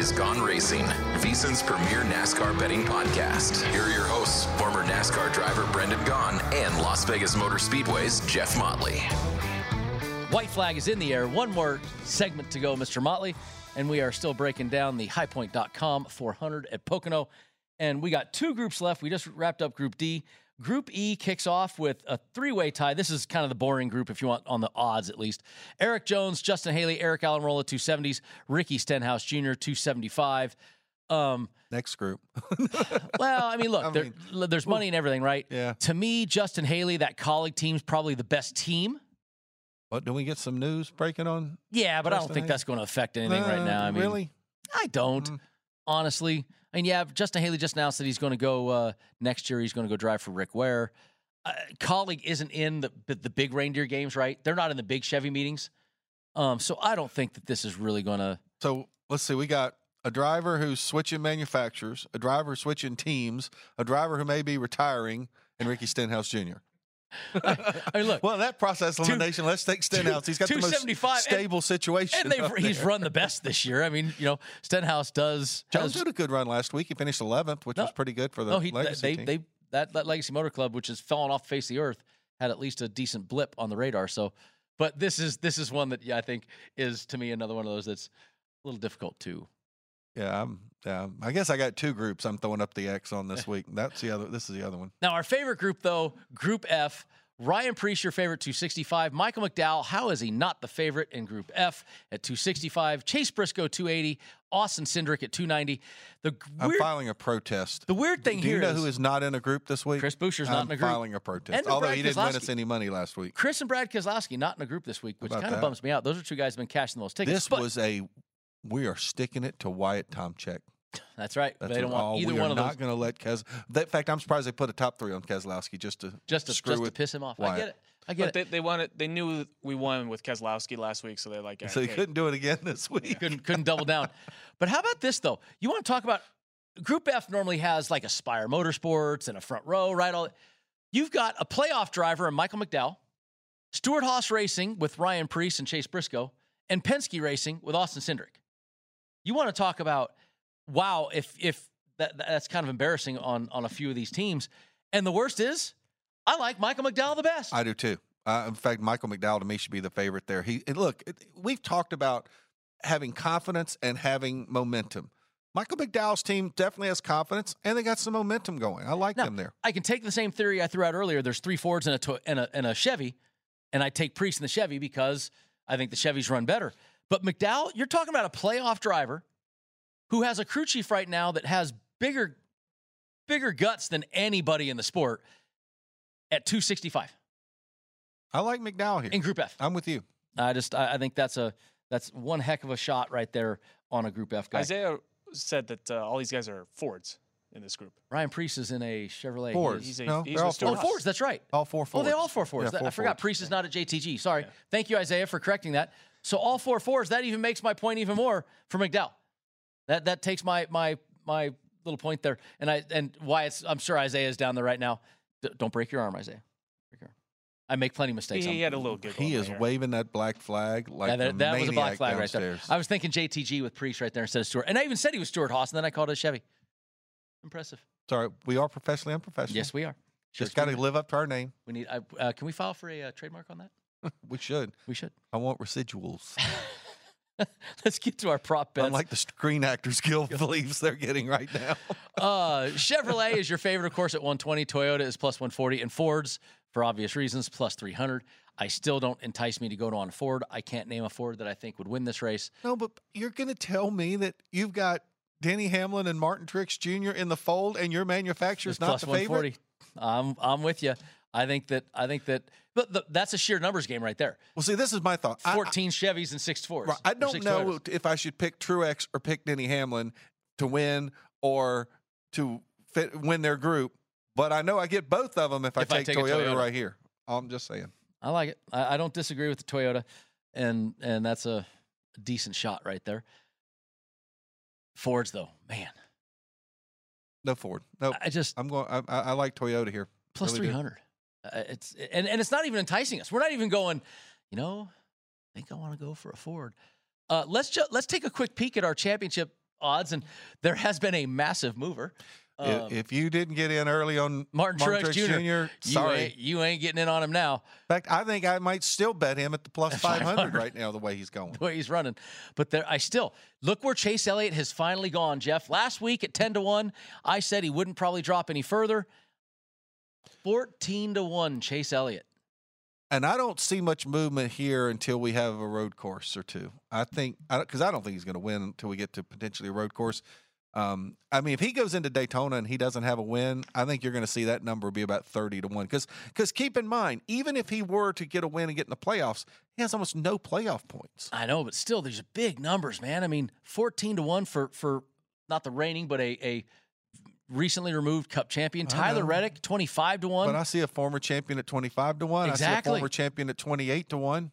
Is Gone Racing, VSiN's premier NASCAR betting podcast. Here are your hosts, former NASCAR driver Brendan Gaughan and Las Vegas Motor Speedway's Jeff Motley. White flag is in the air. One more segment to go, Mr. Motley. and we are still breaking down the highpoint.com 400 at Pocono. And we got two groups left. We just wrapped up Group D. Group E kicks off with a three way tie. This is kind of the boring group, if you want, on the odds at least. Erik Jones, Justin Haley, Aric Almirola, 270s, Ricky Stenhouse Jr., 275. Um, Next group. well, I mean, look, I there, mean, there's money and everything, right? Yeah. To me, Justin Haley, that Kaulig team's probably the best team. What do we get some news breaking on? Yeah, but I don't think Haley? that's going to affect anything right Uh, now. I mean, really? I don't. Mm. Honestly, I mean, yeah, Justin Haley just announced that he's going to go uh, next year. He's going to go drive for Rick Ware. Uh, Kaulig isn't in the the- the big reindeer games, right? They're not in the big Chevy meetings. Um, so I don't think that this is really going to. So let's see. We got a driver who's switching manufacturers, a driver switching teams, a driver who may be retiring, and Ricky Stenhouse Jr. I mean, look, Well, that process elimination. let's take Stenhouse. He's got the most 275 and- stable situation. and they've, he's run the best this year. I mean, you know, Stenhouse does. Jones has- did a good run last week. He finished 11th, which No. was pretty good for the no, he legacy they team. they that that Legacy Motor Club, which has fallen off the face of the earth, had at least a decent blip on the radar. So, but this is this is one that yeah, I think is to me another one of those that's a little difficult to. Yeah, I'm, yeah. I guess I got two groups. I'm throwing up the X on this week. That's the other. This is the other one. Now, our favorite group though, Group F. Ryan Preece, your favorite, 265. Michael McDowell, how is he not the favorite in Group F at 265? Chase Briscoe, 280. Austin Cindric at 290. The I'm filing a protest. the weird thing Do you know is who is not in a group this week? Chris Buescher's not I'm in a group. I'm filing a protest. And Although Brad he didn't win us any money last week. Chris and Brad Keselowski not in a group this week, which kind of bums me out. Those are two guys who've been cashing the most tickets. This was a. We are sticking it to Wyatt Tomchek. That's right. That's they don't all. want either we one are of not going to let Kes. In fact, I'm surprised they put a top three on Keselowski just to just to screw just to with piss him off. I get it. I get But it. they, they wanted. They knew we won with Keselowski last week, so they're like, So you "Okay, couldn't do it again this week. couldn't couldn't double down. But how about this though? You want to talk about Group F normally has like Aspire Motorsports and a front row, right? All you've got a playoff driver in Michael McDowell, Stewart Haas Racing with Ryan Preece and Chase Briscoe, and Penske Racing with Austin Cindric. You want to talk about wow? If if that, that's kind of embarrassing on on a few of these teams, and the worst is, I like Michael McDowell the best. I do too. Uh, in fact, Michael McDowell to me should be the favorite there. He look, it, we've talked about having confidence and having momentum. Michael McDowell's team definitely has confidence, and they got some momentum going. I like Now, them there. I can take the same theory I threw out earlier. There's three Fords and a, and a and a Chevy, and I take Preece in the Chevy because I think the Chevys run better. But McDowell, you're talking about a playoff driver who has a crew chief right now that has bigger bigger guts than anybody in the sport at 265 I like McDowell here. in Group F. I'm with you. I just I, I think that's a that's one heck of a shot right there on a Group F guy. Isaiah said that uh, all these guys are Fords in this group. Ryan Preece is in a Chevrolet. Fords. He's a, No, he's they're all Stewart Oh, Fords. That's right. All four Oh, Fords. Oh, they all four fours. Yeah, four I forgot Fords. Preece is not a JTG. Sorry. Thank you, Isaiah, for correcting that. So all four fours. That even makes my point even more for McDowell. That that takes my my my little point there. And I and why it's I'm sure Isaiah is down there right now. D- don't break your arm, Isaiah. Break your arm. I make plenty of mistakes. He, I'm- he had a little giggle. He is here. waving that black flag like yeah, a that, that was a black maniac flag right there. downstairs. I was thinking JTG with Preece right there instead of Stewart. And I even said he was Stewart Haas, and then I called it a Chevy. Impressive. Sorry, we are professionally unprofessional. Yes, we are. just got to live up to our name. We need. Uh, uh, can we file for a uh, trademark on that? We should. We should. I want residuals. Let's get to our prop bets. Unlike the Screen Actors Guild believes they're getting right now. Uh, Chevrolet is your favorite, of course, at 120. Toyota is plus 140, and Ford's, for obvious reasons, plus 300. I still don't entice me to go to on Ford. I can't name a Ford that I think would win this race. No, but you're going to tell me that you've got Denny Hamlin and Martin Truex Jr. in the fold, and your manufacturer's It's not plus the favorite. 140. I'm I'm with you. I think that I think that, but the, that's a sheer numbers game right there. Well, see, this is my thought. I- 14 Chevys and six Fords. Right. I don't know Toyotas. if I should pick Truex or pick Denny Hamlin to win or to fit, win their group, but I know I get both of them if I If I take, take Toyota, Toyota. right here. I'm just saying. I like it. I, I don't disagree with the Toyota, and and that's a decent shot right there. Fords though, man, No Ford. No, I just I'm going. I, I I like Toyota here. plus Really 300. Uh, it's and and it's not even enticing us. We're not even going. You know, I think I want to go for a Ford. Uh, let's just let's take a quick peek at our championship odds, and there has been a massive mover. Um, if you didn't get in early on Martin, Truex Jr. You sorry. ain't, you ain't getting in on him now. In fact, I think I might still bet him at the plus 500 500. right now, the way he's going. the way he's running. But there, I still look where Chase Elliott has finally gone. Jeff, last week at ten to one, I said he wouldn't probably drop any further. Fourteen to one, Chase Elliott. And I don't see much movement here until we have a road course or two. I think, because I, don't think he's going to win until we get to potentially a road course. Um, I mean, if he goes into Daytona and he doesn't have a win, I think you're going to see that number be about 30 to 1. Because keep in mind, even if he were to get a win and get in the playoffs, he has almost no playoff points. I know, but still, these are big numbers, man. I mean, fourteen to one for for not the reigning, but a a recently removed Cup champion Tyler. Reddick, twenty five to one. But I see a former champion at 25 to 1. I see Exactly. a former champion at 28 to 1.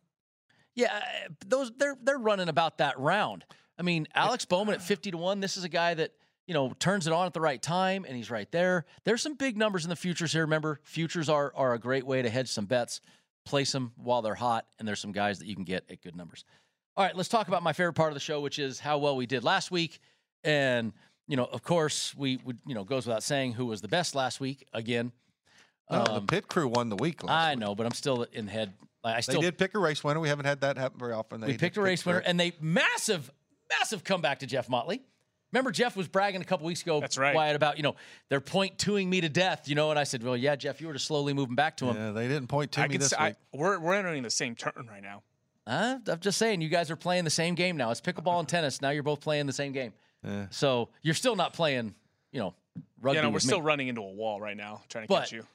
Yeah, uh, those they're they're running about that round. I mean, Alex Bowman at fifty to one. This is a guy that you know turns it on at the right time, and he's right there. There's some big numbers in the futures here. Remember, futures are are a great way to hedge some bets. Place them while they're hot, and there's some guys that you can get at good numbers. All right, let's talk about my favorite part of the show, which is how well we did last week. And you know, of course, we would you know goes without saying who was the best last week. Again, No, the Um, pit crew won the week last I week. know, but I'm still in the head. I They still did pick a race winner. We haven't had that happen very often. They we picked a pick race winner, and they massive, massive comeback to Jeff Motley. Remember, Jeff was bragging a couple weeks ago, That's right. Wyatt, about you know they're point twoing me to death, you know, and I said, well, yeah, Jeff, you were just slowly moving back to him. Yeah, they didn't point to I me can this say, week. I, we're we're entering the same turn right now. Uh, I'm just saying, you guys are playing the same game now. It's pickleball and tennis. Now you're both playing the same game. Yeah. So you're still not playing, you know, rugby. yeah, no, we're with still me. running into a wall right now, trying to But- catch you.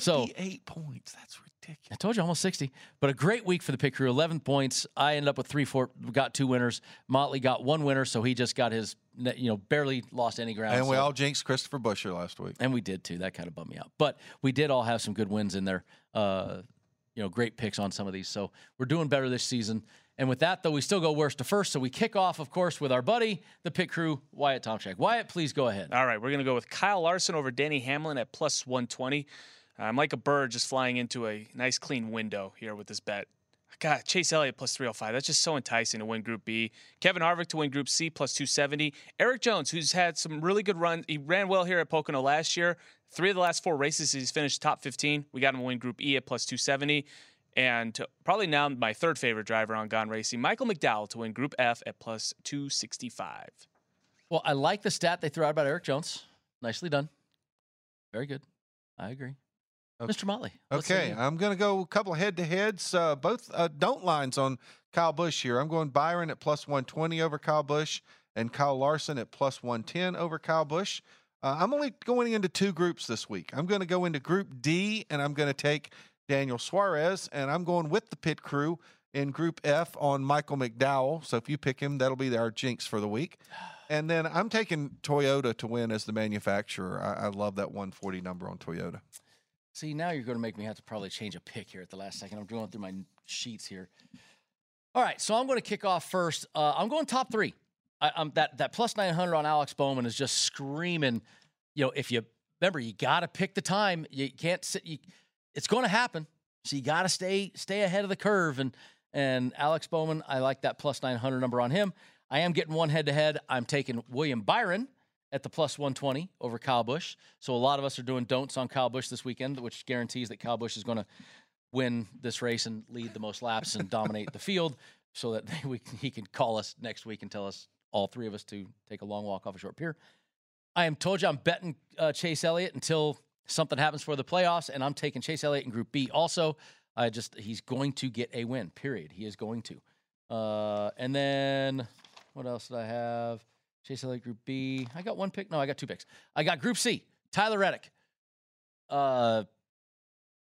So- 58 points. That's ridiculous. I told you almost 60, but a great week for the pit crew. 11 points. I ended up with three, four, got two winners. Motley got one winner, so he just got his, you know, barely lost any ground. And we all jinxed Christopher Buescher last week. And we did too. That kind of bummed me out. But we did all have some good wins in there. Uh, you know, great picks on some of these. So we're doing better this season. And with that, though, we still go worst to first. So we kick off, of course, with our buddy, the pit crew, Wyatt Tomchak. Wyatt, please go ahead. All right, we're going to go with Kyle Larson over Denny Hamlin at plus 120. I'm like a bird just flying into a nice clean window here with this bet. God, Chase Elliott plus 305. That's just so enticing to win Group B. Kevin Harvick to win Group C plus 270. Erik Jones, who's had some really good runs. He ran well here at Pocono last year. Three of the last four races, he's finished top 15. We got him to win Group E at plus 270. And probably now my third favorite driver on Gone Racing, Michael McDowell to win Group F at plus 265. Well, I like the stat they threw out about Erik Jones. Nicely done. Very good. I agree. Okay. Mr. Motley. Okay. I'm going to go a couple of head to heads. Uh, both uh, don't lines on Kyle Busch here. I'm going Byron at plus 120 over Kyle Busch and Kyle Larson at plus 110 over Kyle Busch. Uh, I'm only going into two groups this week. I'm going to go into Group D and I'm going to take Daniel Suarez and I'm going with the pit crew in Group F on Michael McDowell. So if you pick him, that'll be our jinx for the week. And then I'm taking Toyota to win as the manufacturer. I, I love that 140 number on Toyota. See, now you're going to make me have to probably change a pick here at the last second. I'm going through my sheets here. All right, so I'm going to kick off first. Uh, I'm going top three. I, I'm that that plus 900 on Alex Bowman is just screaming. You know, if you remember, you got to pick the time. You can't sit. You, it's going to happen. So you got to stay stay ahead of the curve. And and Alex Bowman, I like that plus 900 number on him. I am getting one head to head. I'm taking William Byron at the plus 120 over Kyle Busch. So a lot of us are doing don'ts on Kyle Busch this weekend, which guarantees that Kyle Busch is going to win this race and lead the most laps and dominate the field so that we, he can call us next week and tell us, all three of us, to take a long walk off a short pier. I am told you I'm betting uh, Chase Elliott until something happens for the playoffs, and I'm taking Chase Elliott in Group B also. I just, he's going to get a win, period. He is going to. Uh, and then what else did I have? Chase Elliott Group B. I got one pick. No, I got two picks. I got Group C. Tyler Reddick. Uh,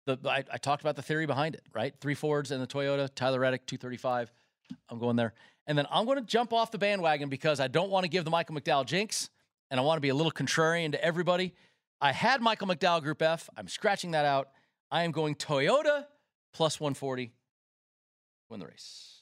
the I, I talked about the theory behind it, right? Three Fords and the Toyota. Tyler Reddick, two thirty five. I'm going there, and then I'm going to jump off the bandwagon because I don't want to give the Michael McDowell jinx, and I want to be a little contrarian to everybody. I had Michael McDowell Group F. I'm scratching that out. I am going Toyota plus 140. Win the race.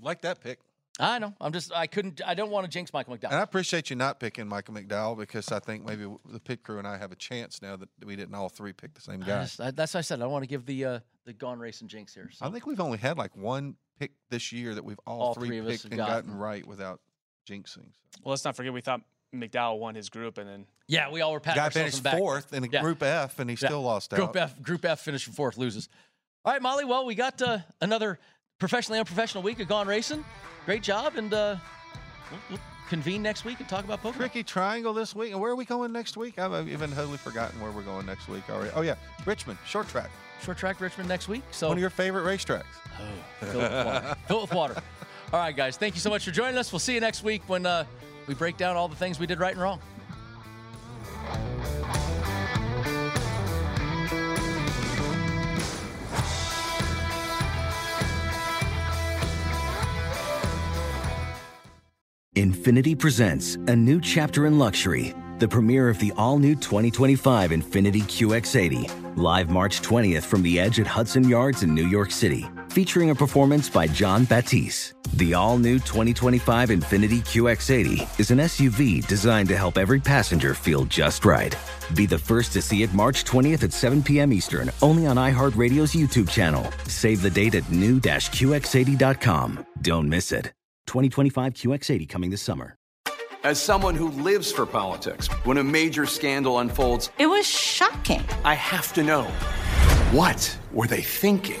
Like that pick. I know. I'm just. I couldn't. I don't want to jinx Michael McDowell. And I appreciate you not picking Michael McDowell because I think maybe the pit crew and I have a chance now that we didn't all three pick the same I guy. just- I- that's what I said. I don't want to give the uh, the gone racing jinx here. So. I think we've only had like one pick this year that we've all, All three, three of us picked have and gotten. gotten right without jinxing. Well, let's not forget we thought McDowell won his group, and then Yeah, we all were patting Guy ourselves finished on back. fourth in a Yeah. Group F, and he Yeah. still lost Group out. F, Group F finished fourth, loses. All right, Molly. Well, we got uh, another professionally unprofessional week of Gone Racing. Great job, and uh, we'll, we'll convene next week and talk about poker. Tricky Triangle this week. And where are we going next week? I've even totally forgotten where we're going next week already. Oh, yeah. Richmond, short track. Short track Richmond next week. So One of your favorite racetracks. fill it with water. fill it with water. All right, guys. Thank you so much for joining us. We'll see you next week when uh, we break down all the things we did right and wrong. Infiniti presents a new chapter in luxury, the premiere of the all new 2025 Infiniti QX80, live March 20th from the edge at Hudson Yards in New York City, featuring a performance by Jon Batiste. The all new 2025 Infiniti QX80 is an SUV designed to help every passenger feel just right. Be the first to see it March 20th at 7 p.m. Eastern, only on iHeartRadio's YouTube channel. Save the date at new-QX80.com. Don't miss it. 2025 QX80 coming this summer. As someone who lives for politics, when a major scandal unfolds, It was shocking. I have to know what were they thinking?